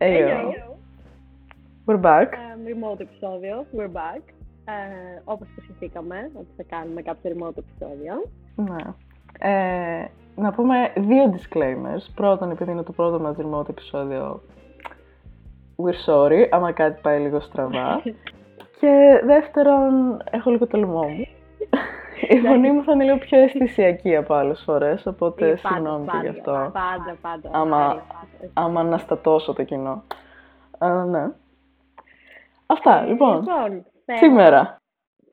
Hey, yo. We're back. Um, remote επεισόδιο. We're back. Ε, όπως υποσχεθήκαμε ότι θα κάνουμε κάποιο remote επεισόδιο. Ναι. Ε, να πούμε δύο disclaimers. Πρώτον, επειδή είναι το πρώτο μας remote επεισόδιο, we're sorry, άμα κάτι πάει λίγο στραβά. και δεύτερον, έχω λίγο το λαιμό μου. Η φωνή μου θα είναι λίγο πιο αισθησιακή από άλλες φορές, οπότε Ε, πάντα, συγγνώμη και πάντα, γι' αυτό. Πάντα, πάντα. Άμα, πάντα. άμα αναστατώσω το κοινό. Α, ναι. Αυτά, λοιπόν. Λοιπόν, θέλω- Σήμερα.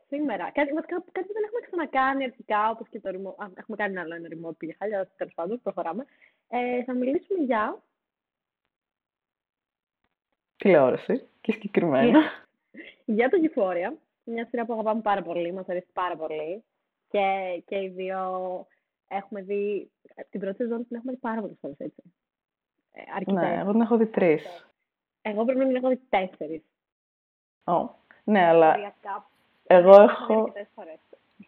Σήμερα. Κάτι, βασικά, κάτι που δεν έχουμε ξανακάνει αρχικά, όπως και το remote. Α, έχουμε κάνει ένα άλλο ένα remote πήγε χάλια, αλλά τέλος πάντων, προχωράμε. Ε, θα μιλήσουμε για... Τηλεόραση και συγκεκριμένα. για το Euphoria. Μια σειρά που αγαπάμε πάρα πολύ, μας αρέσει πάρα πολύ. Και, και οι δύο έχουμε δει... Την πρώτη σεζόν την έχουμε δει πάρα πολλές φορές, έτσι. Ε, αρκετές. ναι, εγώ την έχω δει τρεις. Εγώ πρέπει να την έχω δει τέσσερις. Ναι, αλλά Οριακά. εγώ Την έχω. αρκετές φορές.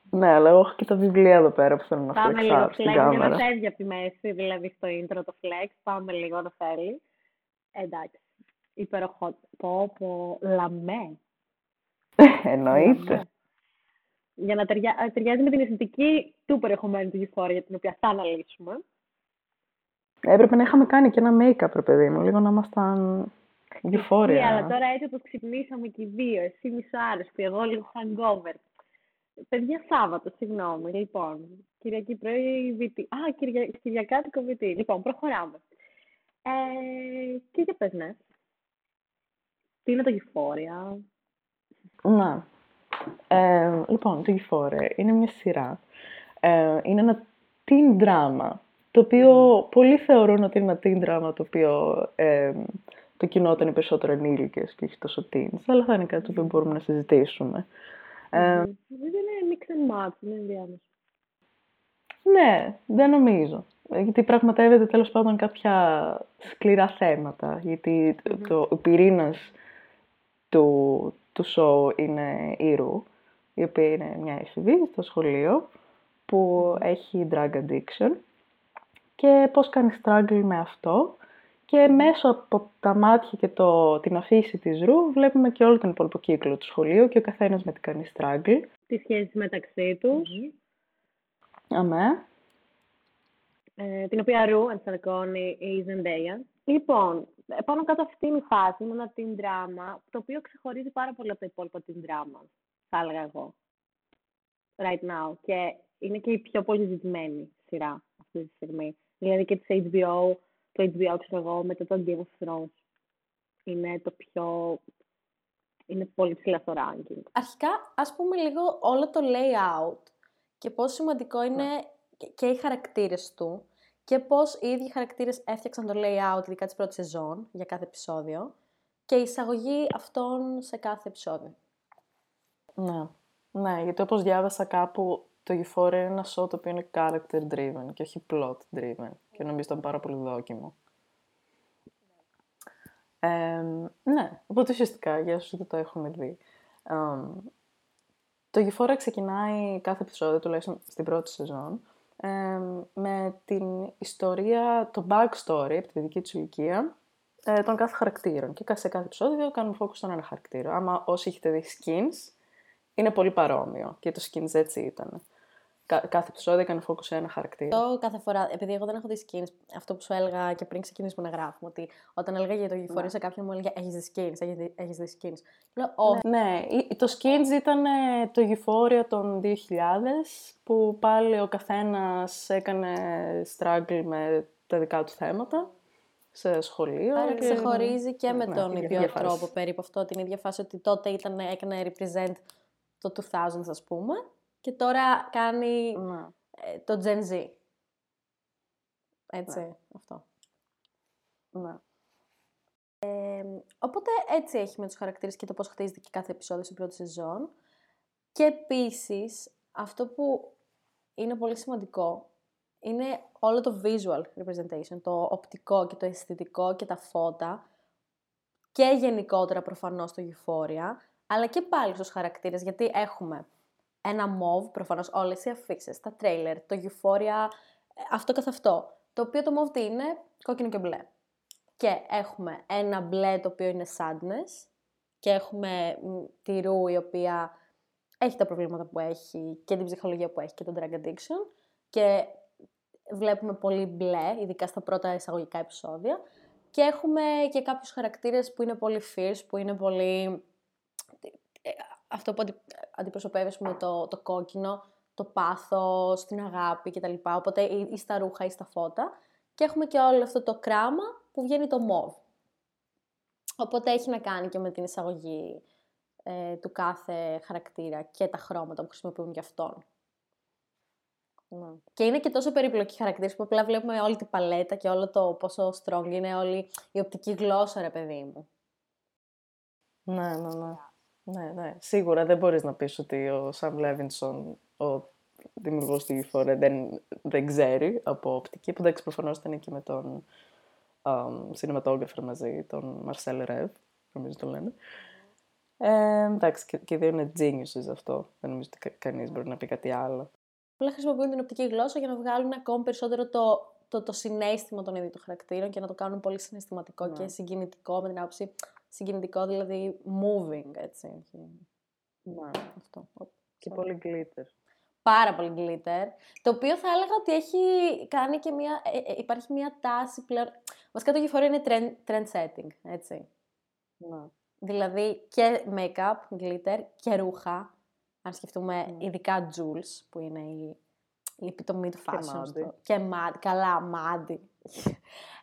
Ναι, αλλά εγώ έχω και τα βιβλία εδώ πέρα που θέλω να Πάμε λίγο φλεξάρω flex στην για να κάμερα. φεύγει από τη μέση, δηλαδή στο intro το flex. Πάμε λίγο να θέλει. Εντάξει. Υπεροχό. Πω, πω, λαμέ. Εννοείται. Λαμέ. Για να ταιριά, ε, ταιριάζει με την αισθητική του περιεχομένου του Euphoria, την οποία θα αναλύσουμε. Έπρεπε να είχαμε κάνει και ένα make-up, ρε παιδί μου, λίγο να ήμασταν Ναι, euphoria. αλλά τώρα έτσι όπως ξυπνήσαμε και οι δύο, εσύ μισοάρεστη, εγώ λίγο hangover. Παιδιά, Σάββατο, συγγνώμη. Λοιπόν, Κυριακή πρωί, VT. Α, Κυρια... Κυριακάτικο VT. Λοιπόν, προχωράμε. Ε, και για πες, ναι. Τι είναι το Euphoria; Ναι. Ε, λοιπόν, το Euphoria είναι μια σειρά. Ε, είναι ένα teen drama, το οποίο πολλοί θεωρούν ότι είναι ένα teen drama το οποίο ε, το κοινό ήταν περισσότερο ενήλικες και όχι τόσο teens, αλλά θα είναι κάτι το οποίο μπορούμε να συζητήσουμε. Ε, Μμμ. Δεν είναι mix and match, είναι ενδιάμεσο. Ναι, δεν νομίζω. Ε, Γιατί πραγματεύεται τέλος πάντων κάποια σκληρά θέματα. Γιατί το- το, ο πυρήνας του, του show είναι η Ρου, η οποία είναι μια εφηβή στο σχολείο που έχει drug addiction και πώς κάνει struggle με αυτό και μέσω από τα μάτια και το, την αφήση της Ρου βλέπουμε και όλο τον υπόλοιπο κύκλο του σχολείου και ο καθένας με τι κάνει struggle. Τις σχέσεις μεταξύ τους, Αμέ. ε, την οποία ρου ενσαρκώνει η Zendaya. Λοιπόν, ε, πάνω κάτω αυτή είναι η φάση, είναι ένα teen drama, το οποίο ξεχωρίζει πάρα πολύ από τα υπόλοιπα teen drama, θα έλεγα εγώ. Right now. Και είναι και η πιο πολύ ζητημένη σειρά αυτή τη στιγμή. Δηλαδή και της HBO, το HBO ξέρω εγώ, μετά το Game of Thrones. Είναι το πιο... Είναι πολύ ψηλά στο ranking. Αρχικά, ας πούμε λίγο όλο το layout και πόσο σημαντικό είναι και- και οι χαρακτήρες του και πώς οι ίδιοι χαρακτήρες έφτιαξαν το layout, ειδικά της πρώτης σεζόν, για κάθε επεισόδιο και η εισαγωγή αυτών σε κάθε επεισόδιο. Ναι. ναι, γιατί όπως διάβασα κάπου, το Euphoria είναι ένα show το οποίο είναι character driven και όχι plot driven. Και νομίζω ήταν πάρα πολύ δόκιμο. Ε, ναι, οπότε ουσιαστικά, για όσους δεν το έχουν δει. εμ, το Euphoria ξεκινάει κάθε επεισόδιο, τουλάχιστον στην πρώτη σεζόν, εμ, με την ιστορία, το backstory από τη δική τους ηλικία ε, των κάθε χαρακτήρων. Και σε κάθε επεισόδιο κάνουμε focus στον ένα χαρακτήρα. Άμα όσοι έχετε δει skins, είναι πολύ παρόμοιο. Και το skins έτσι ήταν. Κα- κάθε επεισόδιο έκανε focus σε ένα χαρακτήρα. Αυτό κάθε φορά, επειδή εγώ δεν έχω δει skins, αυτό που σου έλεγα και πριν ξεκινήσουμε να γράφουμε, ότι όταν έλεγα για το Euphoria σε κάποιον μου έλεγε Έχεις δει skins, έχεις δει, έχεις δει skins. Λέω, Όχι. Ναι, η- το skins ήταν ε, το Euphoria των 2000, που πάλι ο καθένας έκανε struggle με τα δικά του θέματα σε σχολείο. Άρα και- ξεχωρίζει και με ναι, τον η ίδιο ίδια φάση. τρόπο περίπου αυτό, την ίδια φάση ότι τότε ήταν, έκανε represent το 2000 ας πούμε και τώρα κάνει Ναι. ε, το Gen Z. Έτσι, αυτό. ναι. Οπότε έτσι έχει με τους χαρακτήρες και το πώς χτίζεται και κάθε επεισόδιο στην πρώτη σεζόν. Και επίσης, αυτό που είναι πολύ σημαντικό είναι όλο το visual representation, το οπτικό και το αισθητικό και τα φώτα και γενικότερα προφανώς το Euphoria, αλλά και πάλι στους χαρακτήρες, γιατί έχουμε ένα mauve, προφανώς όλες οι αφήξεις, τα trailer, το Euphoria, ε, αυτό καθ' αυτό, το οποίο το mauve τι είναι, κόκκινο και μπλε. Και έχουμε ένα μπλε το οποίο είναι sadness και έχουμε μ, τη Ρου η οποία έχει τα προβλήματα που έχει και την ψυχολογία που έχει και τον drug addiction. Και βλέπουμε πολύ μπλε, ειδικά στα πρώτα εισαγωγικά επεισόδια. Και έχουμε και κάποιους χαρακτήρες που είναι πολύ fierce, που είναι πολύ... ε, Αυτό που αντι- αντιπροσωπεύεις, ας πούμε, το, το κόκκινο, το πάθος, την αγάπη κτλ. Οπότε ή, ή στα ρούχα ή στα φώτα. Και έχουμε και όλο αυτό το κράμα που βγαίνει το μοβ. Οπότε έχει να κάνει και με την εισαγωγή ε, του κάθε χαρακτήρα και τα χρώματα που χρησιμοποιούν για αυτόν. Ναι. Και είναι και τόσο περίπλοκοι χαρακτήρες που απλά βλέπουμε όλη την παλέτα και όλο το πόσο strong είναι όλη η οπτική γλώσσα, ρε παιδί μου. Ναι, ναι, ναι. Ναι, ναι. Σίγουρα δεν μπορείς να πεις ότι ο Σαμ Λέβινσον, ο δημιουργός του Euphoria, δεν, δεν ξέρει από οπτική, που εντάξει προφανώς ήταν και με τον cinematographer μαζί, τον Marcel Rev, νομίζω το λένε. Ε, εντάξει, και, και οι δύο είναι geniuses αυτό. Δεν νομίζω ότι κα, κανείς μπορεί να πει κάτι άλλο. Απλά χρησιμοποιούν την οπτική γλώσσα για να βγάλουν ακόμη περισσότερο το, το, το συνέστημα των ίδιων των χαρακτήρων και να το κάνουν πολύ συναισθηματικό Ναι. και συγκινητικό με την άποψη συγκινητικό, δηλαδή moving, έτσι. Ναι. Αυτό. Και πολύ glitter. Πάρα πολύ glitter. Το οποίο θα έλεγα ότι έχει κάνει και μια. ε, ε, υπάρχει μια τάση πλέον. Βασικά το γεωφορείο είναι trend, trend setting, έτσι. Ναι. Δηλαδή και make-up, glitter και ρούχα. Αν σκεφτούμε Mm. ειδικά Jules, που είναι η, η επιτομή του fashion. Maddie. στο- Και Maddie. Καλά, Maddie.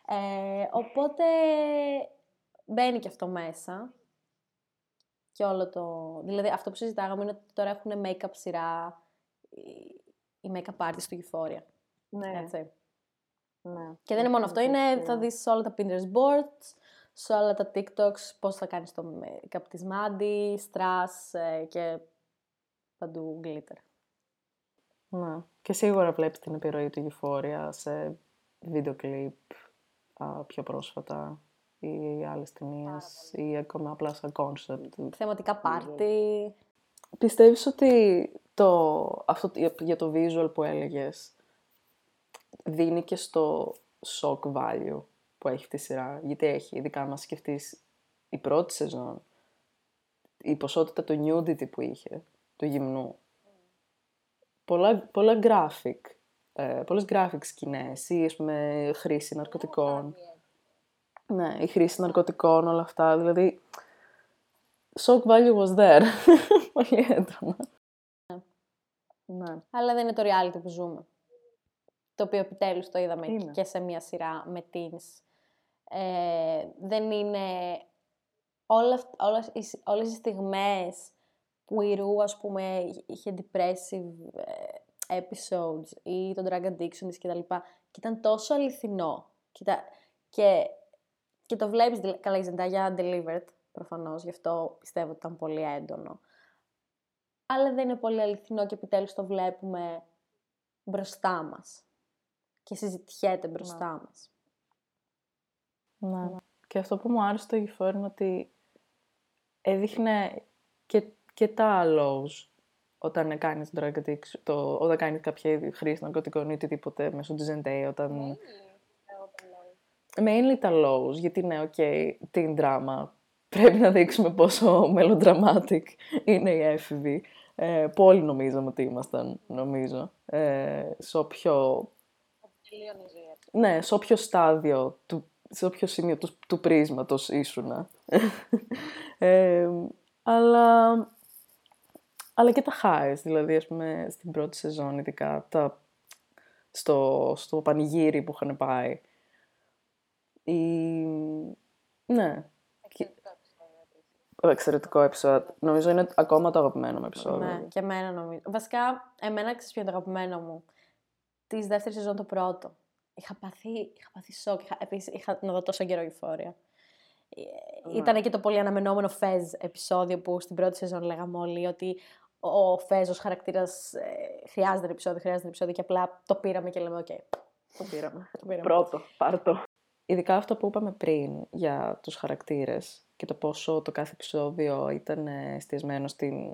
ε, οπότε μπαίνει και αυτό μέσα. Και όλο το... Δηλαδή αυτό που συζητάγαμε είναι ότι τώρα έχουν make-up σειρά οι- οι make-up artists του Euphoria. Ναι, Έτσι. ναι. Και δεν είναι μόνο αυτό, είναι, θα δεις σε όλα τα Pinterest boards, σε όλα τα TikToks, πώς θα κάνεις το make-up της Maddie, strass ε, και παντού glitter. Ναι. Και σίγουρα βλέπεις την επιρροή του Euphoria σε βίντεο κλιπ α, πιο πρόσφατα ή άλλες ταινίες ή ακόμα απλά σαν concept. Θεματικά πάρτι. Πιστεύεις ότι το, αυτό, για- για το visual που έλεγες δίνει και στο shock value που έχει αυτή η σειρά; Γιατί έχει, ειδικά αν σκεφτείς η πρώτη σεζόν, η ποσότητα του nudity που είχε, του γυμνού. Πολλά, πολλά graphic, ε, πολλές graphic σκηνές ή ας πούμε χρήση ναρκωτικών. Ναι, η χρήση ναρκωτικών, όλα αυτά. Δηλαδή, shock value was there. Πολύ έντονα. Ναι. Αλλά δεν είναι το reality που ζούμε. Το οποίο επιτέλους το είδαμε Είναι. και σε μια σειρά με teens. Ε, δεν είναι... Όλα, αυ- όλες, οι, σ- όλες οι στιγμές που η Ρου, ας πούμε, είχε depressive ε, episodes ή τον drug addiction της κτλ. Και ήταν τόσο αληθινό. Και, τα- και, και το βλέπεις, δηλα- καλά η Zendaya delivered, προφανώς, γι' αυτό πιστεύω ότι ήταν πολύ έντονο. Αλλά δεν είναι πολύ αληθινό και επιτέλους το βλέπουμε μπροστά μας. Και συζητιέται μπροστά μας. Ναι. Και αυτό που μου άρεσε το Euphoria είναι ότι έδειχνε και, και τα lows όταν κάνεις drug addiction, το, όταν κάνεις κάποια είδη χρήση ναρκωτικών ή οτιδήποτε μέσω της Zendaya, όταν... Mainly τα lows, γιατί ναι, οκ, την δράμα πρέπει να δείξουμε πόσο melodramatic είναι η έφηβη. Ε, που όλοι νομίζαμε ότι ήμασταν, νομίζω. Ε, σε όποιο ναι, σε όποιο στάδιο, του, σε όποιο σημείο του, του πρίσματος ήσουνα. ε, αλλά, αλλά και τα highs, δηλαδή ας πούμε στην πρώτη σεζόν ειδικά, τα, στο, στο πανηγύρι που είχαν πάει. Η, ναι, εξαιρετικό επεισόδιο. Νομίζω είναι ακόμα το αγαπημένο μου επεισόδιο. Ναι, και εμένα νομίζω. Βασικά, εμένα ξέρεις ποιο είναι το αγαπημένο μου; Της δεύτερης σεζόν το πρώτο. Είχα πάθει, είχα πάθει σοκ. Είχα, επίσης, είχα να δω τόσο καιρό euforia. Ναι. Ήταν και το πολύ αναμενόμενο Fez επεισόδιο που στην πρώτη σεζόν λέγαμε όλοι ότι ο Fez ως χαρακτήρας ε, χρειάζεται ένα επεισόδιο, χρειάζεται ένα επεισόδιο και απλά το πήραμε και λέμε οκ, το πήραμε. Το πήραμε. Πρώτο, πάρ' το. Ειδικά αυτό που είπαμε πριν για τους χαρακτήρες και το πόσο το κάθε επεισόδιο ήταν ε, εστιασμένο στην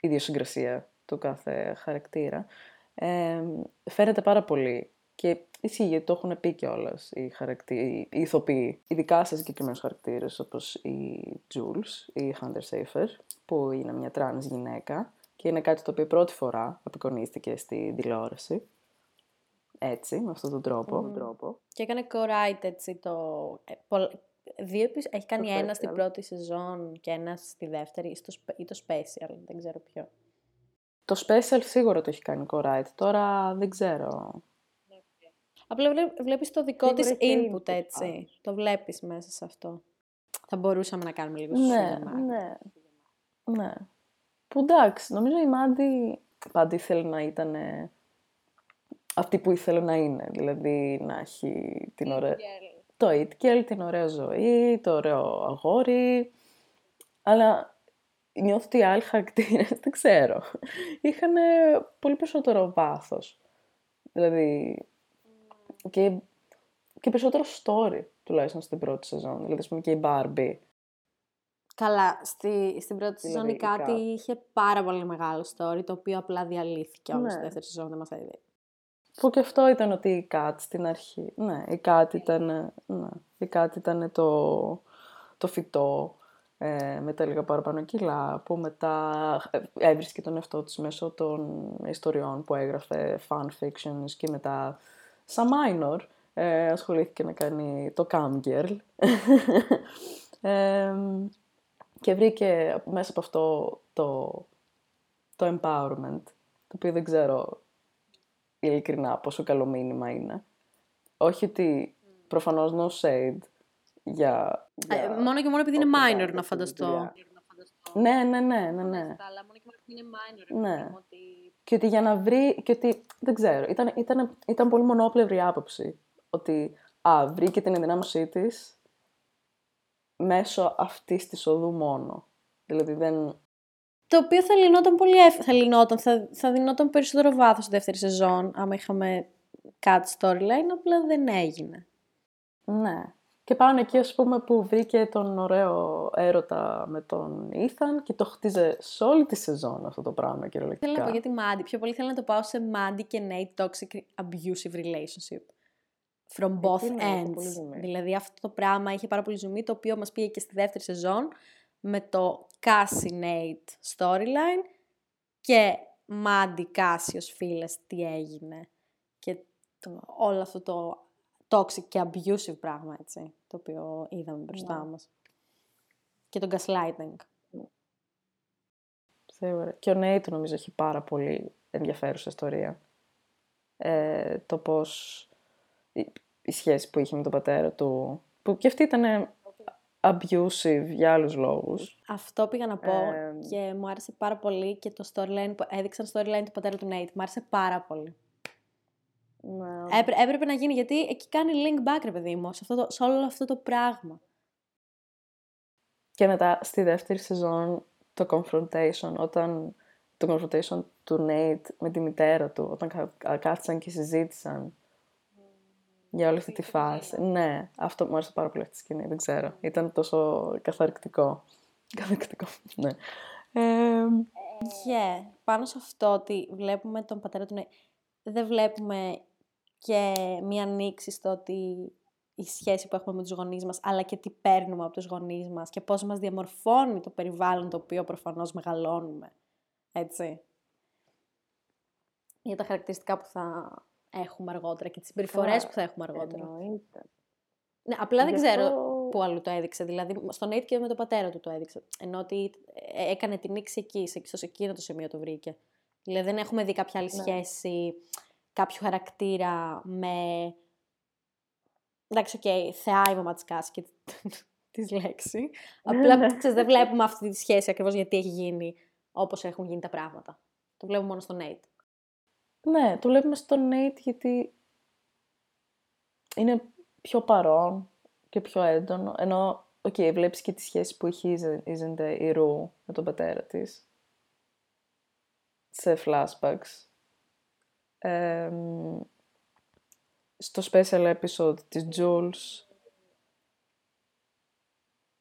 ιδιοσυγκρασία του κάθε χαρακτήρα, ε, φαίνεται πάρα πολύ. Και Ισχύει, γιατί το έχουν πει κιόλας οι, χαρακτή... οι ηθοποιοί. Ειδικά σε συγκεκριμένους χαρακτήρες όπως η Jules ή η Hunter Schafer, που είναι μια τρανς γυναίκα και είναι κάτι το οποίο πρώτη φορά απεικονίστηκε στη τηλεόραση. Έτσι, με αυτόν τον τρόπο. τρόπο. Και έκανε co-write έτσι το... ε, πολλ- Δύο επεις- έχει κάνει Το ένα στην special. πρώτη σεζόν και ένα στη δεύτερη ή, στο, σπε- ή το special, δεν ξέρω ποιο. Το special σίγουρα το έχει κάνει co-write. Τώρα δεν ξέρω. Απλά βλέ- βλέπεις το δικό Σίγουρα της έχει input, input έτσι. πάντως. Το βλέπεις μέσα σε αυτό. Θα μπορούσαμε να κάνουμε λίγο Ναι, σούδεμα. ναι. Ναι. Που εντάξει, νομίζω η Μάντι πάντα ήθελε να ήταν αυτή που ήθελε να είναι. Δηλαδή να έχει την ωραία... Το it girl, την ωραία ζωή, το ωραίο αγόρι. Αλλά νιώθω ότι οι άλλοι χαρακτήρες, δεν ξέρω, είχαν πολύ περισσότερο βάθος. Δηλαδή, και, και περισσότερο story, τουλάχιστον στην πρώτη σεζόν. Δηλαδή, ας πούμε και η Barbie. Καλά, στη, στην πρώτη σεζόν Δηλαδή, η η κάτι Kat. είχε πάρα πολύ μεγάλο story, το οποίο απλά διαλύθηκε όμως Ναι. στη δεύτερη σεζόν, δεν μας έδινε. Που και αυτό ήταν ότι η Κάτ στην αρχή. Ναι, η Κάτ ήταν, ναι, η Κάτ ήταν το, το φυτό ε, με τα λίγα παραπάνω κιλά που μετά ε, έβρισκε τον εαυτό της μέσω των ιστοριών που έγραφε fan fictions και μετά σαν minor ε, ασχολήθηκε να κάνει το cam girl Ε, και βρήκε μέσα από αυτό το, το empowerment το οποίο δεν ξέρω ειλικρινά πόσο καλό μήνυμα είναι. Όχι ότι προφανώς no shade για... Ε, για μόνο και μόνο επειδή είναι οποιοδήποτε minor να αυτή τη φανταστώ. δουλειά. Ναι, ναι, ναι, ναι, ναι. Αλλά μόνο και μόνο επειδή είναι minor, Ναι. ναι. ότι... Και ότι για να βρει, και ότι, δεν ξέρω, ήταν, ήταν, ήταν πολύ μονόπλευρη άποψη. Ότι, α, βρήκε την ενδυνάμωσή της μέσω αυτής της οδού μόνο. Δηλαδή δεν... Το οποίο θα λυνόταν πολύ εύκολα. Θα λυνόταν, θα, θα δινόταν περισσότερο βάθος στη δεύτερη σεζόν, άμα είχαμε cut storyline, απλά δεν έγινε. Ναι. Και πάνω εκεί, ας πούμε, που βρήκε τον ωραίο έρωτα με τον Ήθαν και το χτίζε σε όλη τη σεζόν αυτό το πράγμα, κυριολεκτικά. Θέλω να πω για τη Mandy. Πιο πολύ θέλω να το πάω σε Mandy και Nate toxic abusive relationship. From both Εκεί ναι, έχω ends. πολύ ζουμί. Δηλαδή αυτό το πράγμα είχε πάρα πολύ ζουμί, το οποίο μας πήγε και στη δεύτερη σεζόν με το Cassie Nate storyline και Mandy Cassie ως φίλες τι έγινε. Και το, όλο αυτό το toxic και abusive πράγμα, έτσι, το οποίο είδαμε μπροστά Ναι. μας. Και το gaslighting. Σίγουρα. Και ο Νέιτ νομίζω έχει πάρα πολύ ενδιαφέρουσα ιστορία. Ε, το πώς η, η σχέση που είχε με τον πατέρα του, που και αυτή ήταν abusive για άλλους λόγους. Αυτό πήγα να πω Ε, και μου άρεσε πάρα πολύ και το storyline που έδειξαν storyline του πατέρα του Nate. Μου άρεσε πάρα πολύ. Ναι, Έπρε- έπρεπε να γίνει γιατί εκεί κάνει link back, ρε παιδί μου, σε, αυτό το, σε όλο αυτό το πράγμα. Και μετά στη δεύτερη σεζόν το confrontation, όταν το confrontation του Nate με τη μητέρα του, όταν κα- κάθισαν και συζήτησαν για όλη αυτή τη φάση. Ναι, αυτό μου άρεσε πάρα πολύ αυτή τη σκηνή, δεν ξέρω. Ήταν τόσο καθαρκτικό. Καθαρκτικό, ναι. Ε, Και πάνω σε αυτό ότι βλέπουμε τον πατέρα του Nate, δεν βλέπουμε και μία ανοίξη στο ότι η σχέση που έχουμε με τους γονείς μας, αλλά και τι παίρνουμε από τους γονείς μας και πώς μας διαμορφώνει το περιβάλλον το οποίο προφανώς μεγαλώνουμε. Έτσι. Για τα χαρακτηριστικά που θα έχουμε αργότερα και τις συμπεριφορές Καλά, που θα έχουμε αργότερα. εννοείται. Ναι, απλά δεν Γι' ξέρω αυτό- πού αλλού το έδειξε. Δηλαδή, στον Nate και με τον πατέρα του το έδειξε. Ενώ ότι ε, έκανε την νήξη εκεί, σε, στο εκείνο το σημείο το βρήκε. Δηλαδή, δεν έχουμε δει κάποια άλλη Ναι. σχέση κάποιου χαρακτήρα με. Εντάξει, οκ, θεά η μαμά της Cassie και της Lexi. Απλά ξέρεις, δεν βλέπουμε αυτή τη σχέση ακριβώς γιατί έχει γίνει όπως έχουν γίνει τα πράγματα. Το βλέπουμε μόνο στον Nate. Ναι, το βλέπουμε στον Nate γιατί είναι πιο παρόν και πιο έντονο. Ενώ, οκ, βλέπεις και τη σχέση που έχει η Ζε- η Zendaya, η Rue, με τον πατέρα της. Σε flashbacks. Εμ, στο special episode της Jules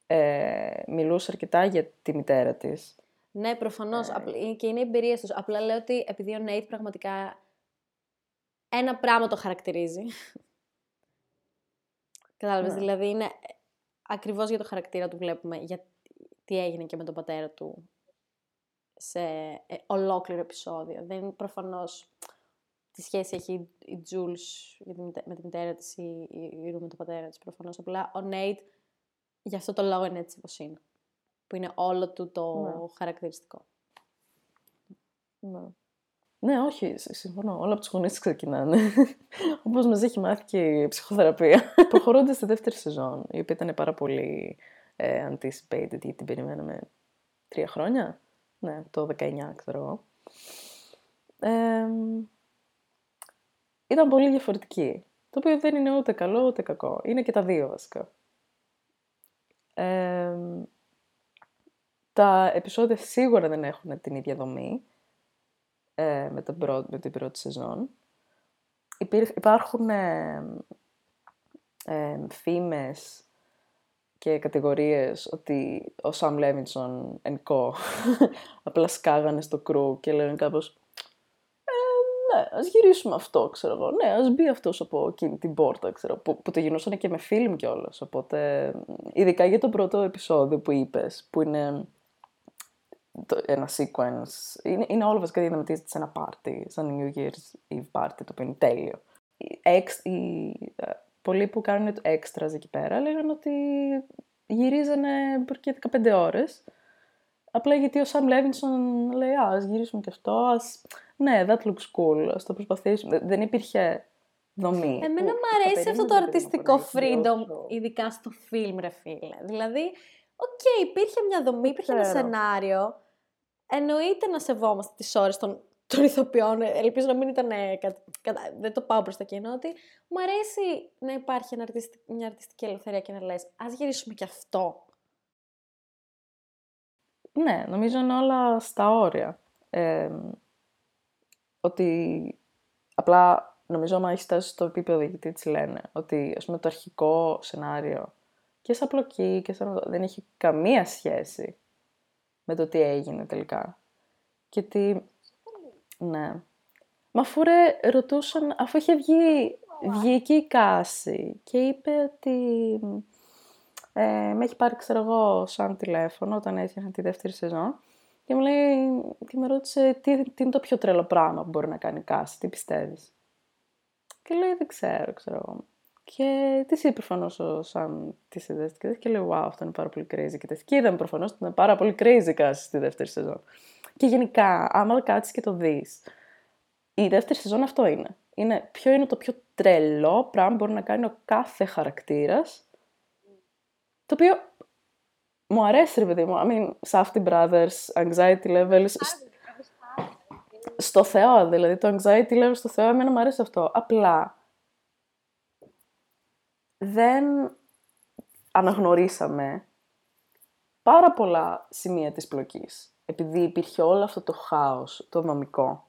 ε, μιλούσε αρκετά για τη μητέρα της. Ναι, προφανώς. Ε, και είναι εμπειρία τους. Απλά λέω ότι επειδή ο Νέιτ πραγματικά ένα πράγμα το χαρακτηρίζει. Κατάλαβες, Ναι. δηλαδή είναι ακριβώς για το χαρακτήρα του βλέπουμε για τι έγινε και με τον πατέρα του σε ε, ολόκληρο επεισόδιο. Δεν είναι προφανώς τι σχέση έχει η- η Jules για τη μητε- με τη μητέρα της ή η, η Ru με τον πατέρα της προφανώς. Απλά ο Nate γι' αυτό το λόγο είναι έτσι όπως είναι. Που είναι όλο του το Ναι. χαρακτηριστικό. Ναι. Ναι, όχι, συ- συμφωνώ. Όλα από τους γονείς ξεκινάνε. Όπως μας έχει μάθει και η ψυχοθεραπεία. Προχωρώντας στη δεύτερη σεζόν, η οποία ήταν πάρα πολύ ε, anticipated, γιατί την περιμέναμε τρία χρόνια. Ναι, το 19, ξέρω εγώ. Ε, ήταν πολύ διαφορετική. Το οποίο δεν είναι ούτε καλό ούτε κακό. Είναι και τα δύο βασικά. Ε, τα επεισόδια σίγουρα δεν έχουν την ίδια δομή ε, με, την πρώτη, με την πρώτη σεζόν. Υπήρ- υπάρχουν ε, ε, φήμες και κατηγορίες ότι ο Σαμ Λέβινσον εν κο απλά σκάγανε στο κρού και λένε κάπως ε, ναι, ας γυρίσουμε αυτό, ξέρω εγώ. Ναι, ας μπει αυτός από εκείνη την πόρτα, ξέρω, που, που το γινούσαν και με φιλμ κιόλας. Οπότε, ειδικά για το πρώτο επεισόδιο που είπες, που είναι το, ένα sequence. Είναι, είναι όλο βασικά διαδραματίζεται σε ένα πάρτι, σαν New Year's Eve party, το οποίο είναι τέλειο. Οι, εξ, οι, ε, πολλοί που κάνουν το extras εκεί πέρα λέγανε ότι γυρίζανε μπορεί και 15 ώρες. Απλά γιατί ο Sam Levinson λέει, α, ας γυρίσουμε και αυτό, ας... Ναι, that looks cool, ας το προσπαθήσουμε. Δεν- Δεν υπήρχε δομή. Εμένα που μου θα αρέσει αυτό το περίμενες, παιδί μου, αρτιστικό να έχει freedom, τόσο- ειδικά στο φιλμ, ρε φίλε. Δηλαδή, οκ, υπήρχε μια δομή, υπήρχε ένα ξέρω. σενάριο. Εννοείται να σεβόμαστε τις ώρες των, των ηθοποιών. Ε, Ελπίζω να μην ήταν ε, κα- κατα- δεν το πάω προς τα κοινό, ότι μου αρέσει να υπάρχει ένα αρτιστι- μια αρτιστική ελευθερία και να λες, ας γυρίσουμε και αυτό. Ναι, νομίζω είναι όλα στα όρια. Ε, ότι απλά νομίζω άμα έχεις φτάσει στο επίπεδο, γιατί έτσι λένε, ότι ας πούμε το αρχικό σενάριο και σαν πλοκή και σαν... δεν έχει καμία σχέση με το τι έγινε τελικά. Και ότι, ναι. Μα αφού ρε ρωτούσαν, αφού είχε βγει, βγήκε η Cassie και είπε ότι ε, με έχει πάρει, ξέρω εγώ, σαν τηλέφωνο όταν έφτιαχνα τη δεύτερη σεζόν και μου λέει, και με ρώτησε τι, τι είναι το πιο τρελό πράγμα που μπορεί να κάνει η Cassie, τι πιστεύεις; Και λέει, δεν ξέρω, ξέρω εγώ. Και τη είπε προφανώς ο Σαμ τη ιδέε και λέει: Wow, αυτό είναι πάρα πολύ crazy. Και τέτοια. Και είδαμε προφανώς ότι είναι πάρα πολύ crazy η Cassie στη δεύτερη σεζόν. Και γενικά, άμα κάτσεις και το δεις, η δεύτερη σεζόν αυτό είναι. είναι. Ποιο είναι το πιο τρελό πράγμα που μπορεί να κάνει ο κάθε χαρακτήρας. Το οποίο μου αρέσει, ρε παιδί μου. I mean, Safdie Brothers, Anxiety Levels. σ- Στο Θεό, δηλαδή. Το Anxiety Levels στο Θεό, εμένα μου αρέσει αυτό. Απλά δεν αναγνωρίσαμε πάρα πολλά σημεία της πλοκής. Επειδή υπήρχε όλο αυτό το χάος, το δομικό.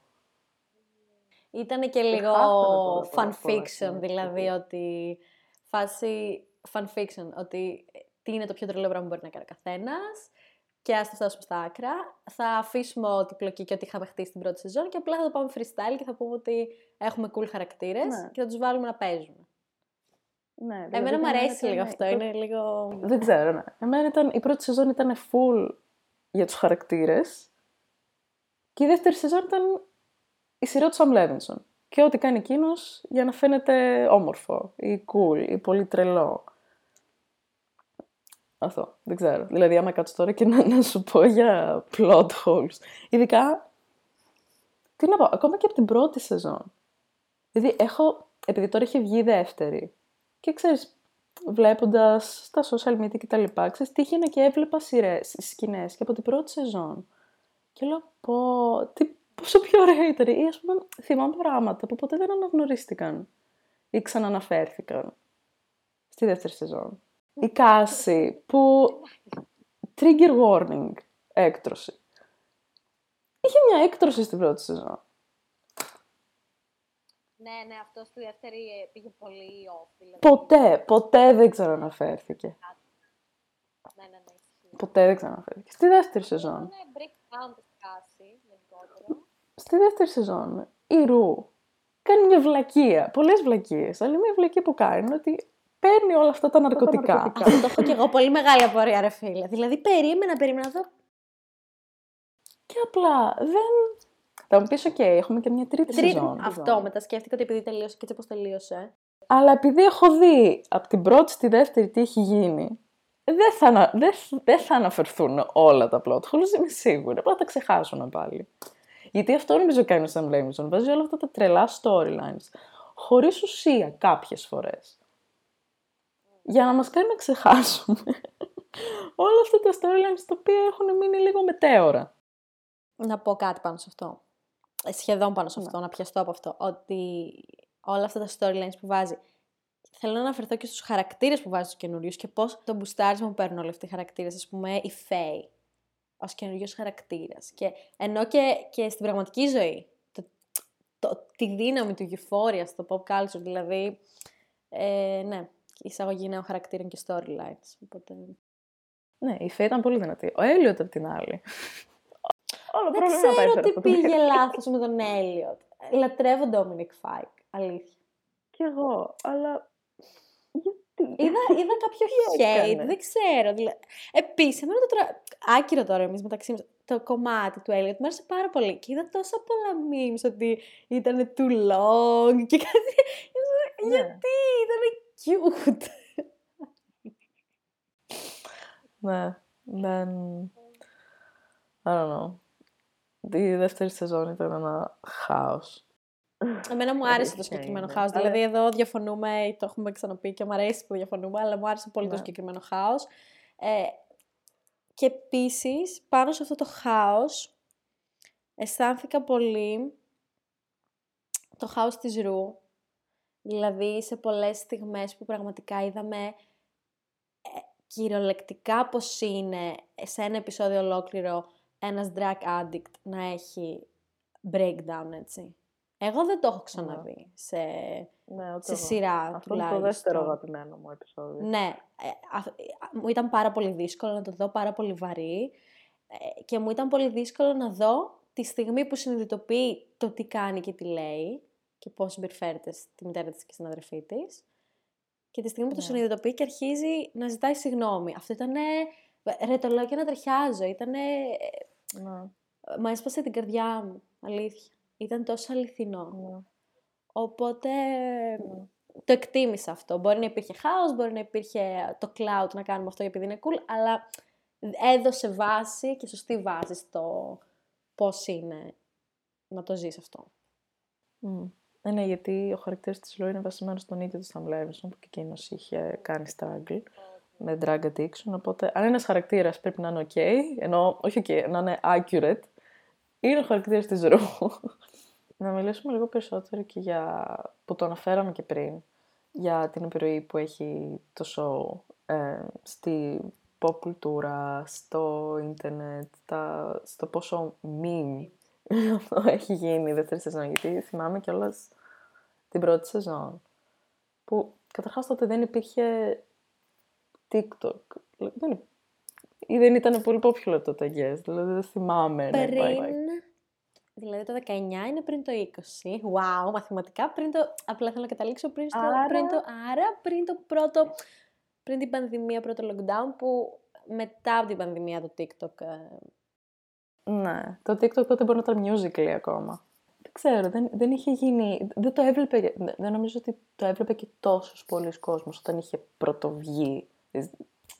Ήταν και λίγο χάσαμε πολλά, fan πολλά, πολλά fiction, σημεία δηλαδή της ότι φάση fan fiction, ότι τι είναι το πιο τρελό πράγμα που μπορεί να κάνει ο καθένας. Και ας το φτάσουμε στα άκρα. Θα αφήσουμε ό,τι πλοκή και ό,τι είχαμε χτίσει την πρώτη σεζόν και απλά θα το πάμε freestyle και θα πούμε ότι έχουμε cool χαρακτήρες Ναι. και θα τους βάλουμε να παίζουν. Ναι, δηλαδή Εμένα μου για μένα αρέσει λίγο ήταν- αυτό, η πρώτη- είναι λίγο... Δεν ξέρω, ναι. Εμένα ήταν, η πρώτη σεζόν ήταν full για τους χαρακτήρες και η δεύτερη σεζόν ήταν η σειρά του Sam Levinson. Και ό,τι κάνει εκείνος για να φαίνεται όμορφο ή cool ή πολύ τρελό. Αυτό, δεν ξέρω. Δηλαδή, άμα κάτσω τώρα και να, να σου πω για plot holes. Ειδικά, τι να πω, ακόμα και από την πρώτη σεζόν. Δηλαδή, έχω, επειδή τώρα έχει βγει η δεύτερη, και ξέρεις, βλέποντας στα social media και τα λοιπά, ξέρεις, τύχαινα και έβλεπα σειρές, σκηνές και από την πρώτη σεζόν. Και λέω, πω, τι, πόσο πιο ωραία ήταν. Ή ας πούμε, θυμάμαι πράγματα που ποτέ δεν αναγνωρίστηκαν ή ξαναναφέρθηκαν στη δεύτερη σεζόν. Η Cassie που trigger warning, έκτρωση. Είχε μια έκτρωση στην πρώτη σεζόν. Ναι, ναι, αυτός στη δεύτερη πήγε πολύ off. Δηλαδή. Ποτέ, ποτέ δεν ξαναναφέρθηκε. Ναι, ναι, ναι. Ποτέ δεν ξαναφέρθηκε. Στη δεύτερη σεζόν. break down της σκάση γενικότερο. Στη δεύτερη σεζόν, η Ρου κάνει μια βλακεία. Πολλές βλακίε. Αλλά μια βλακεία που κάνει είναι ότι παίρνει όλα αυτά τα ναρκωτικά. ναρκωτικά. Αυτό το έχω και εγώ πολύ μεγάλη απορία, ρε φίλε. Δηλαδή, περίμενα, περίμενα εδώ. Και απλά δεν. Θα μου πεις, OK, έχουμε και μια τρίτη Τρίτη, σεζόν. αυτό μετά σκέφτηκα ότι επειδή τελείωσε και έτσι όπως τελείωσε. Αλλά επειδή έχω δει από την πρώτη στη δεύτερη τι έχει γίνει, δεν θα, ανα- δεν, δεν θα αναφερθούν όλα τα plot holes, είμαι σίγουρη. Απλά θα τα ξεχάσουν πάλι. Γιατί αυτό νομίζω κάνει ο Sam Levinson. Βάζει όλα αυτά τα τρελά storylines χωρίς ουσία κάποιες φορές. Για να μας κάνει να ξεχάσουμε όλα αυτά τα storylines τα οποία έχουν μείνει λίγο μετέωρα. Να πω κάτι πάνω σε αυτό. Ε, Σχεδόν πάνω σε αυτό, να πιαστώ από αυτό. Ότι όλα αυτά τα storylines που βάζει. Θέλω να αναφερθώ και στους χαρακτήρες που βάζει τους καινούριους και πώς το μπουστάρισμα που παίρνουν όλοι αυτοί οι χαρακτήρες. Ας πούμε, η Faye ως καινούριο χαρακτήρας. Και ενώ και, και στην πραγματική ζωή, το, το, τη δύναμη του euphoria στο pop culture, δηλαδή, ε, ναι, η εισαγωγή νέων χαρακτήρων και storylines. Οπότε... Ναι, η Faye ήταν πολύ δυνατή. Ο Έλιοτ απ' την άλλη. Όλο Δεν πρόβλημα ξέρω έφερε τι αυτό το πήγε παιδί. λάθος με τον Έλιοτ. Λατρεύω Dominic Fike, αλήθεια. Κι εγώ, αλλά γιατί; Είδα, είδα κάποιο Τι hate, έκανε; δεν ξέρω. Δηλαδή... Επίσης, εμένα το τρα... άκυρο τώρα εμείς μεταξύ μας, το κομμάτι του Elliot μου άρεσε πάρα πολύ. Και είδα τόσα πολλά memes ότι ήταν too long και κάτι. Ναι. Γιατί; Ήταν cute. Ναι, δεν... I don't know. Η δεύτερη σεζόν ήταν ένα χάος. Εμένα μου άρεσε το Αλήθεια συγκεκριμένο είναι. χάος. Αλλά- Δηλαδή, εδώ διαφωνούμε, το έχουμε ξαναπεί και μου αρέσει που διαφωνούμε, αλλά μου άρεσε πολύ το Ναι. συγκεκριμένο χάος. Ε, και επίσης, πάνω σε αυτό το χάος, αισθάνθηκα πολύ το χάος της Ρου. Δηλαδή, σε πολλές στιγμές που πραγματικά είδαμε ε, κυριολεκτικά πώς είναι σε ένα επεισόδιο ολόκληρο ένας drug addict να έχει breakdown, έτσι. Εγώ δεν το έχω ξαναδεί σε, Ναι, ούτε σε εγώ. σειρά Αυτό είναι τουλάχιστον. το δεύτερο αγαπημένο μου επεισόδιο. Ναι, ε, α- ε, μου ήταν πάρα πολύ δύσκολο να το δω, πάρα πολύ βαρύ ε, και μου ήταν πολύ δύσκολο να δω τη στιγμή που συνειδητοποιεί το τι κάνει και τι λέει και πώς συμπεριφέρεται στη μητέρα της και στην αδερφή της και τη στιγμή που το Ναι. συνειδητοποιεί και αρχίζει να ζητάει συγγνώμη. Αυτό ήταν, ρε το λέω και να τριχιάζω, ήταν, Ναι, μου έσπασε την καρδιά μου, αλήθεια. Ήταν τόσο αληθινό. ναι. Οπότε το εκτίμησα αυτό. Μπορεί να υπήρχε χάος, μπορεί να υπήρχε το cloud να κάνουμε αυτό επειδή είναι cool, αλλά έδωσε βάση και σωστή βάση στο πώς είναι να το ζεις αυτό. Μμ. Ε, ναι, γιατί ο χαρακτήρας της Λό είναι βασισμένος στον ίδιο του Sam Levinson, που και εκείνος είχε κάνει struggle με drug addiction, οπότε αν ένας χαρακτήρας πρέπει να είναι ok, ενώ όχι ok, να είναι accurate, είναι ο χαρακτήρας της Ρο. να μιλήσουμε λίγο περισσότερο και για, που το αναφέραμε και πριν, για την επιρροή που έχει το show ε, στη pop κουλτούρα, στο ίντερνετ, τα, στο πόσο meme αυτό έχει γίνει η δεύτερη σεζόν. Γιατί θυμάμαι κιόλας την πρώτη σεζόν. Που καταρχάς τότε δεν υπήρχε TikTok. Δεν, υ- ή δεν ήταν πολύ popular τότε, I guess. Δηλαδή δεν θυμάμαι. να Πριν, υπάρχει. δηλαδή το 19 είναι πριν το 20. Wow, μαθηματικά πριν το... Απλά θέλω να καταλήξω πριν, στο, Άρα- πριν το... Άρα πριν το πρώτο... Πριν την πανδημία, πρώτο lockdown, που μετά από την πανδημία το TikTok ε, Ναι, το TikTok τότε μπορεί να ήταν musical ακόμα. Δεν ξέρω, δεν, δεν είχε γίνει. Δεν το έβλεπε. Δεν, δεν νομίζω ότι το έβλεπε και τόσος πολλοί κόσμος όταν είχε πρωτοβγεί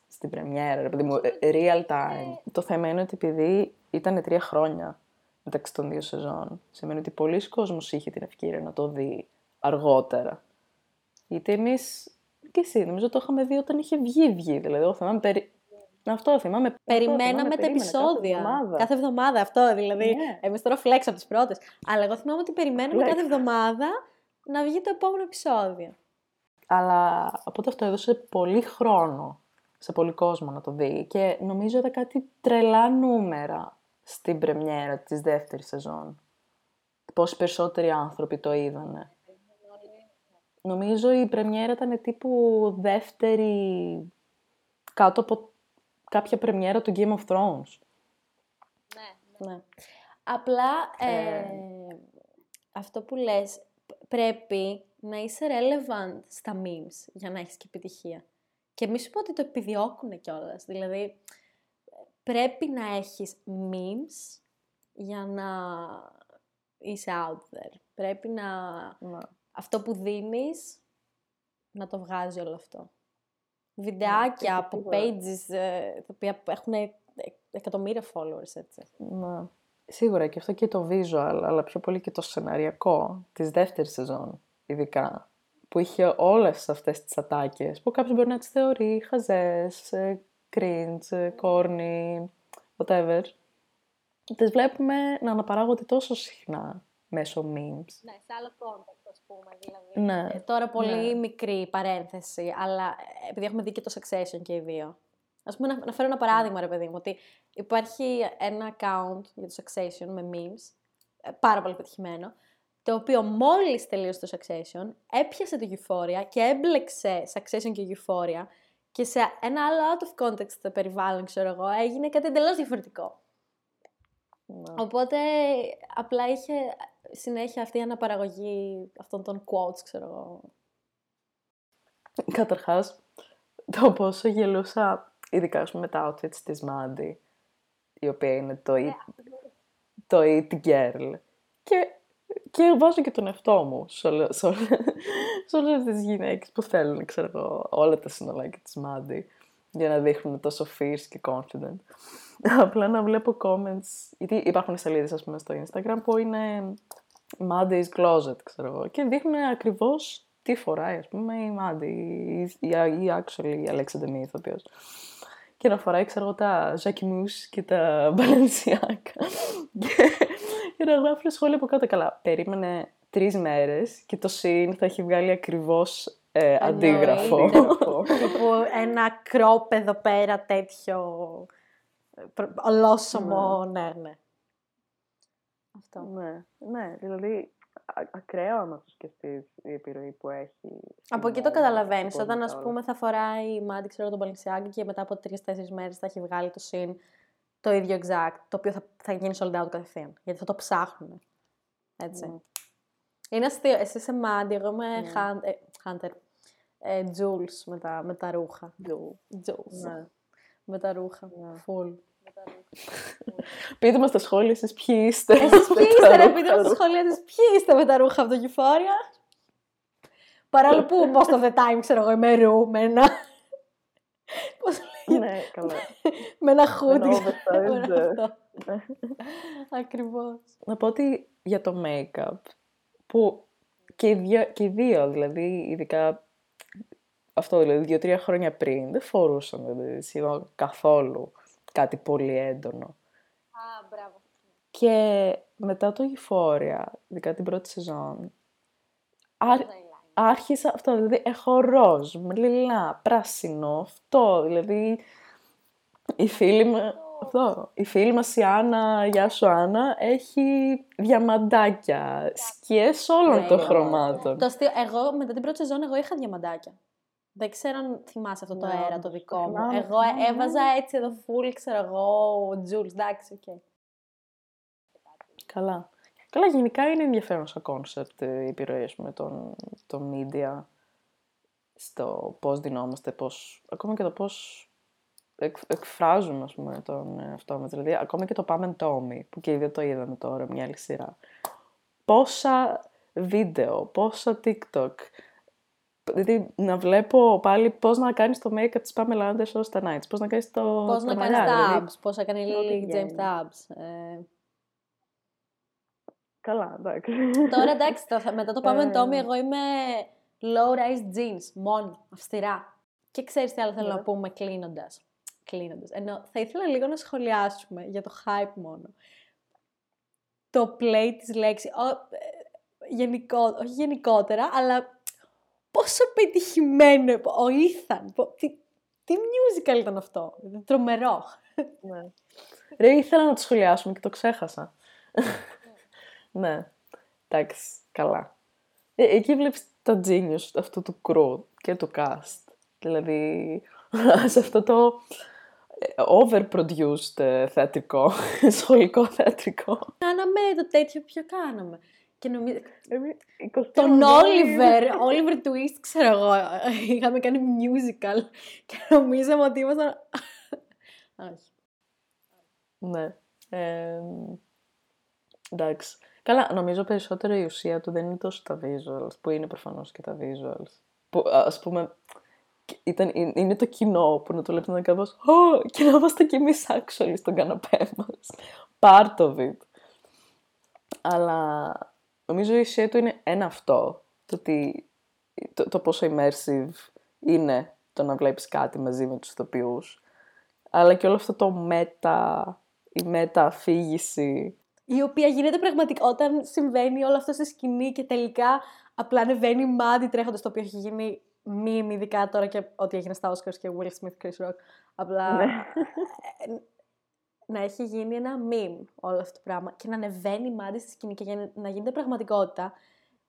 στην πρεμιέρα, ρε παιδί μου, ε, real time. Το θέμα είναι ότι επειδή ήταν τρία χρόνια μεταξύ των δύο σεζόν, σημαίνει ότι πολλοί κόσμος είχε την ευκαιρία να το δει αργότερα. Γιατί εμείς και εσύ, νομίζω το είχαμε δει όταν είχε βγει, βγει. Δηλαδή, εγώ θυμάμαι περι... Αυτό θυμάμαι. Περιμέναμε θυμάμαι, τα περίμενα, κάθε επεισόδια. εβδομάδα. Κάθε εβδομάδα αυτό δηλαδή. Ναι. Εμείς τώρα flex από τις πρώτες. Αλλά εγώ θυμάμαι ότι περιμέναμε Flex. κάθε εβδομάδα να βγει το επόμενο επεισόδιο. Αλλά οπότε αυτό έδωσε πολύ χρόνο σε πολύ κόσμο να το δει και νομίζω είδα κάτι τρελά νούμερα στην πρεμιέρα της δεύτερης σεζόν. Πόσοι περισσότεροι άνθρωποι το είδανε. Νομίζω η πρεμιέρα ήταν τύπου δεύτερη κάτω από κάποια πρεμιέρα του Game of Thrones. Ναι. Απλά ε, Ε. αυτό που λες, π- πρέπει να είσαι relevant στα memes για να έχεις και επιτυχία. Και μη σου πω ότι το επιδιώκουν κιόλας. Δηλαδή, πρέπει να έχεις memes για να είσαι out there. Πρέπει να... Ναι. Αυτό που δίνεις, να το βγάζει όλο αυτό. Βιντεάκια και από σίγουρα. pages ε, τα οποία έχουν ε- εκατομμύρια followers, έτσι. Ναι. Σίγουρα και αυτό και το visual, αλλά πιο πολύ και το σεναριακό της δεύτερης σεζόν, ειδικά. Που είχε όλες αυτές τις ατάκες, που κάποιος μπορεί να τις θεωρεί χαζές, ε, cringe, ε, corny, whatever. Τις βλέπουμε να αναπαράγονται τόσο συχνά μέσω memes. Ναι, σε άλλο context, ας πούμε, δηλαδή. Ναι. Ε, τώρα πολύ Ναι. μικρή παρένθεση, αλλά ε, επειδή έχουμε δει και το Succession και οι δύο. Ας πούμε, να, να φέρω ένα παράδειγμα, ρε παιδί μου, ότι υπάρχει ένα account για το Succession με memes, ε, πάρα πολύ πετυχημένο, το οποίο μόλις τελείωσε το Succession, έπιασε το Euphoria και έμπλεξε Succession και Euphoria και σε ένα άλλο out of context περιβάλλον, ξέρω εγώ, έγινε κάτι εντελώς διαφορετικό. Ναι. Οπότε απλά είχε συνέχεια αυτή η αναπαραγωγή αυτών των quotes, ξέρω εγώ. Καταρχάς, το πόσο γελούσα, ειδικά ας πούμε, με τα outfits της Μάντι, η οποία είναι το, Ναι. it, το it girl. Και, και βάζω και τον εαυτό μου σε, όλε- σε, όλε- σε όλες τις γυναίκες που θέλουν, ξέρω εγώ, όλα τα συνολάκια της Μάντι, για να δείχνουν τόσο fierce και confident. Απλά να βλέπω comments, γιατί υπάρχουν σελίδες, ας πούμε, στο Instagram που είναι Mandy's Closet, ξέρω εγώ, και δείχνουν ακριβώς τι φοράει, ας πούμε, η Mandy ή, ή, ή actually η Alexa Demi, ηθοποιός. Και να φοράει, ξέρω εγώ, τα Jackie Mousse και τα Balenciaga. και, και να γράφουν σχόλια από κάτω. Καλά, περίμενε τρεις μέρες και το Shein θα έχει βγάλει ακριβώς ε, αντίγραφο. Εννοείται. Τύπου ένα κρόπ εδώ πέρα τέτοιο ε, προ- ολόσωμο, ναι, ναι. Αυτό. ναι, ναι, δηλαδή α- ακραίο άμα το σκεφτείς η επιρροή που έχει. Από εκεί στην το μόδα, καταλαβαίνεις, στο όταν ας πολιτικό. πούμε θα φοράει η Μάντι, ξέρω, τον Balenciaga και μετά από τρει-τέσσερι μέρες θα έχει βγάλει το συν το ίδιο exact, το οποίο θα, θα γίνει sold out κατευθείαν, γιατί θα το ψάχνουν. Έτσι. Ναι. Είναι αστείο. Εσύ είσαι Μάντι, εγώ είμαι Ναι. Hun- ε, Hunter. Ε, Jules με τα, με τα ρούχα. Jules. Ναι. Με τα ρούχα. Ναι. Full. Πείτε μας στα σχόλια εσείς ποιοι είστε. Εσείς ποιοι με είστε, τα ρε, ρούχα. πείτε μας στα σχόλια της, ποιοι είστε με τα ρούχα από το Euphoria. Παρόλο που most of the time, ξέρω εγώ, είμαι ρου, με ένα... Πώς λέγεται, ναι, καλά. με ένα hoodie. Ένα oversized, ξέρω, ε. αυτό. Ακριβώς. Να πω ότι για το make-up, που και οι δύο, και οι δύο δηλαδή, ειδικά αυτό δηλαδή δύο-τρία χρόνια πριν, δεν φορούσαν δηλαδή, σχεδόν καθόλου κάτι πολύ έντονο. Α, μπράβο. Και μετά το Euphoria, ειδικά την πρώτη σεζόν, άρχ- άρχισα αυτό, δηλαδή έχω ροζ, με λιλά, πράσινο, αυτό, δηλαδή η φίλη μου, αυτό, η φίλη μας η Άννα, γεια σου Άννα, έχει διαμαντάκια, σκιές όλων των Ναι, χρωμάτων. Το αστείο, εγώ μετά την πρώτη σεζόν, εγώ είχα διαμαντάκια. Δεν ξέρω αν θυμάσαι αυτό το Ναι, αέρα όντως, το δικό το μου. θυμάμαι, Εγώ ε- θυμάμαι, έβαζα έτσι εδώ full, ξέρω εγώ, Jules, εντάξει, οκ. Καλά. Καλά, γενικά είναι ενδιαφέρον σαν κόνσεπτ η επιρροή ας πούμε, των, των media στο πώς ντυνόμαστε, πώς, ακόμα και το πώς εκ, εκφράζουμε ας πούμε, τον εαυτό μας. Δηλαδή, ακόμα και το Pam and Tommy, που και οι δύο το είδαμε τώρα, μια άλλη σειρά. Πόσα βίντεο, πόσα TikTok, Δηλαδή, να βλέπω πάλι πώς να κάνεις το make-up της Pamela Anderson στα nights, πώς να κάνεις το Πώς τα να μαλλιά, κάνεις τα δηλαδή. abs, πώς έκανε η ό,τι Lily James βγαίνει. τα abs. Ε, Καλά, εντάξει. Τώρα εντάξει, το- μετά το πάμε Ε. Tommy, εγώ είμαι low rise jeans, μόνο, αυστηρά. Και ξέρεις τι άλλο θέλω Ναι. να πούμε κλείνοντας. Κλείνοντας. Ενώ θα ήθελα λίγο να σχολιάσουμε για το hype μόνο. Το play της λέξης. Ο, ε, γενικό, όχι γενικότερα, αλλά πόσο πετυχημένο, ο Ethan, πο- τι, τι musical ήταν αυτό, τρομερό. Ναι. Ρε, ήθελα να το σχολιάσουμε και το ξέχασα. ναι. Εντάξει, καλά. Ε, εκεί βλέπεις τα genius αυτού του crew και του cast. Δηλαδή, σε αυτό το ε, overproduced ε, θεατρικό, σχολικό θεατρικό. Κάναμε το τέτοιο ποιο κάναμε. Και νομίζω. Εμείς 23 Τον Μαΐου. Oliver, Oliver Twist, ξέρω εγώ. Είχαμε κάνει musical και νομίζαμε ότι ήμασταν. Όχι. Ναι. Ε, εντάξει. Καλά, νομίζω περισσότερο η ουσία του δεν είναι τόσο τα visuals, που είναι προφανώς και τα visuals. Που, ας πούμε, ήταν, είναι είναι το κοινό που να το βλέπει να είναι κάπως «Ω, και να είμαστε κι εμείς actually στον καναπέ μας». Part of it. Αλλά νομίζω η ουσία του είναι ένα αυτό. Το, ότι, το, το πόσο immersive είναι το να βλέπεις κάτι μαζί με τους ηθοποιούς. Αλλά και όλο αυτό το μετα, η μετα-αφήγηση. Η οποία γίνεται πραγματικά όταν συμβαίνει όλο αυτό στη σκηνή και τελικά απλά ανεβαίνει μάτι τρέχοντας το οποίο έχει γίνει meme, ειδικά τώρα και ό,τι έγινε στα Oscars και Will Smith, Chris Rock. Απλά Ναι. ε, να έχει γίνει ένα meme όλο αυτό το πράγμα και να ανεβαίνει μάτι στη σκηνή και για να γίνεται πραγματικότητα.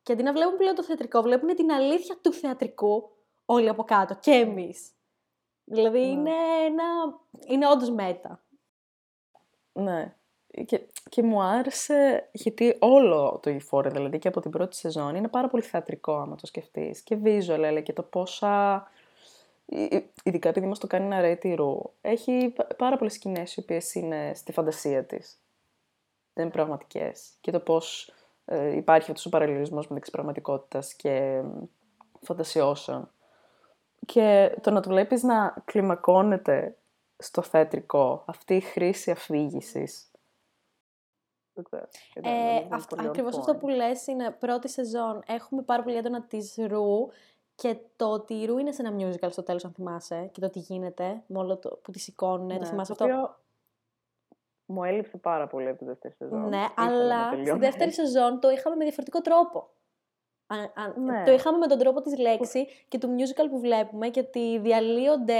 Και αντί να βλέπουν πλέον το θεατρικό, βλέπουν την αλήθεια του θεατρικού όλοι από κάτω και εμείς. Δηλαδή Ναι. είναι ένα... είναι όντως μέτα. Ναι. Και, και μου άρεσε γιατί όλο το Euphoria, δηλαδή και από την πρώτη σεζόν, είναι πάρα πολύ θεατρικό άμα το σκεφτείς. Και visual, αλλά και το πόσα... ε, ε, Ειδικά επειδή μας το κάνει ένα Ray Ρου, έχει πα- πάρα πολλές σκηνές οι οποίες είναι στη φαντασία της. Δεν είναι πραγματικές. Και το πώς ε, υπάρχει αυτός ο παραλληλισμός μεταξύ πραγματικότητας και ε, φαντασιώσεων. Και το να το βλέπεις να κλιμακώνεται στο θέατρικό, αυτή η χρήση αφήγησης. Δεν ξέρω. Ήταν- Ε, ήταν αυτό, πολύ on ακριβώς αυτό point. που λες είναι πρώτη σεζόν. Έχουμε πάρα πολύ έντονα της Ρου και το ότι η Ρου είναι σε ένα musical στο τέλος αν θυμάσαι και το τι γίνεται με όλο το που τη σηκώνουν. το Ναι, θυμάσαι το αυτό; οποίο μου έλειψε πάρα πολύ από τη δεύτερη σεζόν. Ναι, Ήθελα να αλλά στη τελειώνει. δεύτερη σεζόν το είχαμε με διαφορετικό τρόπο. Αν- αν- Ναι. Το είχαμε με τον τρόπο της λέξη και του musical που βλέπουμε και ότι διαλύονται,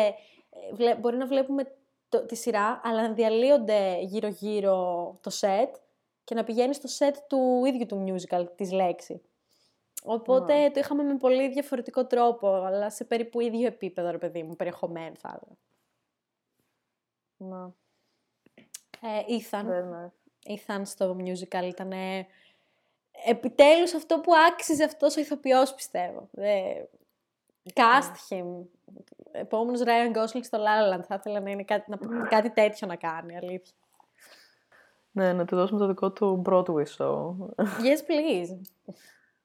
ε, βλέ- μπορεί να βλέπουμε το, τη σειρά, αλλά να διαλύονται γύρω-γύρω το set και να πηγαίνεις στο set του ίδιου του musical, της λέξη. Οπότε Ναι. το είχαμε με πολύ διαφορετικό τρόπο, αλλά σε περίπου ίδιο επίπεδο, ρε παιδί μου, περιεχομένου θα έλεγα. Ναι, Ε, Ethan, δεν με- Ethan στο musical ήταν επιτέλους αυτό που άξιζε αυτός ο ηθοποιός πιστεύω. Ε, cast him. Επόμενος Ryan Gosling στο La La Land θα ήθελα να είναι κάτι, να, κάτι τέτοιο να κάνει, αλήθεια. Ναι, να του δώσουμε το δικό του Broadway show. Yes, please.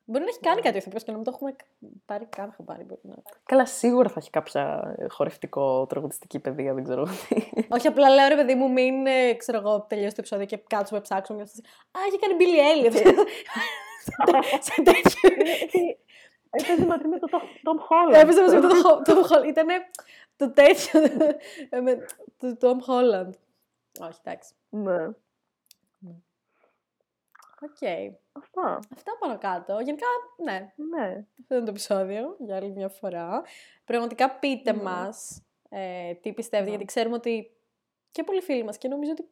Μπορεί να έχει κάνει κάτι ο ηθοποιός και να μην το έχουμε πάρει καν χαμπάρι. Μπορεί να... Καλά, σίγουρα θα έχει κάποια χορευτικό, τραγουδιστική παιδεία, δεν ξέρω τι. Όχι, απλά λέω ρε παιδί μου, μην ε, ξέρω εγώ, τελειώσει το επεισόδιο και κάτσουμε ψάξουμε. Και αυτός, Α, έχει κάνει Billy Elliot. σε τέτοιο. Έπαιζε μαζί με τον Tom Holland. Έπαιζε μαζί με τον Tom Holland. Ήταν το τέτοιο. ε, με το Tom Holland. Όχι, εντάξει. Ναι. Οκ. Αυτά. Αυτά πάνω κάτω. Γενικά, ναι, Ναι. αυτό είναι το επεισόδιο για άλλη μια φορά. Πραγματικά πείτε Ναι. μας ε, τι πιστεύετε, Ναι. γιατί ξέρουμε ότι και πολλοί φίλοι μας και νομίζω ότι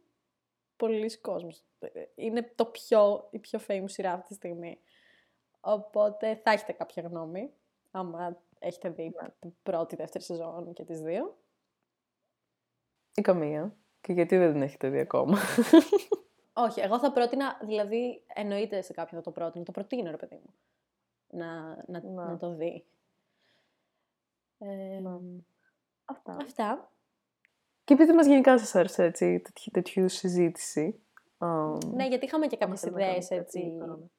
πολλοί κόσμος ε, είναι το πιο, η πιο famous σειρά αυτή τη στιγμή. Οπότε θα έχετε κάποια γνώμη, άμα έχετε δει Ναι. την πρώτη, δεύτερη σεζόν και τις δύο. Ή καμία. Και γιατί δεν την έχετε δει ακόμα. Όχι, εγώ θα πρότεινα, δηλαδή εννοείται σε κάποιον θα το πρότεινα, το προτείνω ρε παιδί μου, να, να, Ναι. να το δει. Ε, Ναι. Αυτά. Αυτά. Και επειδή μας γενικά σας άρεσε έτσι τέτοιου, τέτοιου συζήτηση. α, Ναι, γιατί είχαμε και κάποιες θέλουμε να ιδέες κάνουμε κάτι, έτσι κάναμε.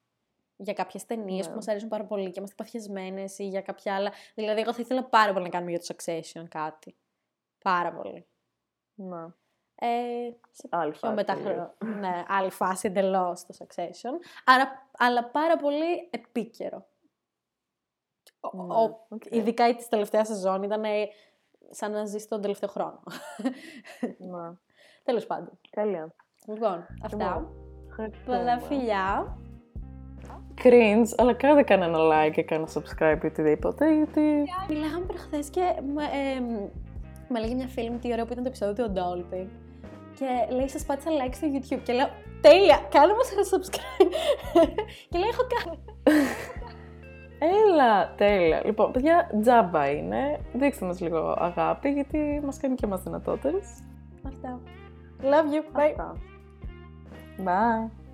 για κάποιες ταινίες Ναι. που μας αρέσουν πάρα πολύ και είμαστε παθιασμένες ή για κάποια άλλα. Δηλαδή, εγώ θα ήθελα πάρα πολύ να κάνουμε για το Succession κάτι. Πάρα πολύ. Ναι. Ε, σε Άλλη πιο φάση μεταχρο... ναι, άλλη φάση εντελώς το Succession. Άρα, αλλά πάρα πολύ επίκαιρο. Ο- Ναι, ο- οκ. Ειδικά η της τελευταία σεζόν ήταν ε, σαν να ζεις τον τελευταίο χρόνο. Ναι. Τέλος πάντων. Τέλεια. Λοιπόν, αυτά. Λοιπόν, ευχαριστούμε. Πολλά φιλιά. Cringe, αλλά κάντε κανένα like και κανένα subscribe ή οτιδήποτε, γιατί... Μιλάγαμε προχθές και με, ε, με λέγει μια φίλη μου τι ωραίο που ήταν το επεισόδιο του Dolphin. Και λέει, σας πάτησα like στο YouTube. Και λέω, τέλεια, κάνε μας ένα subscribe. και λέει, έχω κάνει. Έλα, τέλεια. Λοιπόν, παιδιά, τζάμπα είναι. Δείξτε μας λίγο αγάπη, γιατί μας κάνει και εμάς δυνατότερες. Αυτά. Love you. Bye. Αυτά. Bye.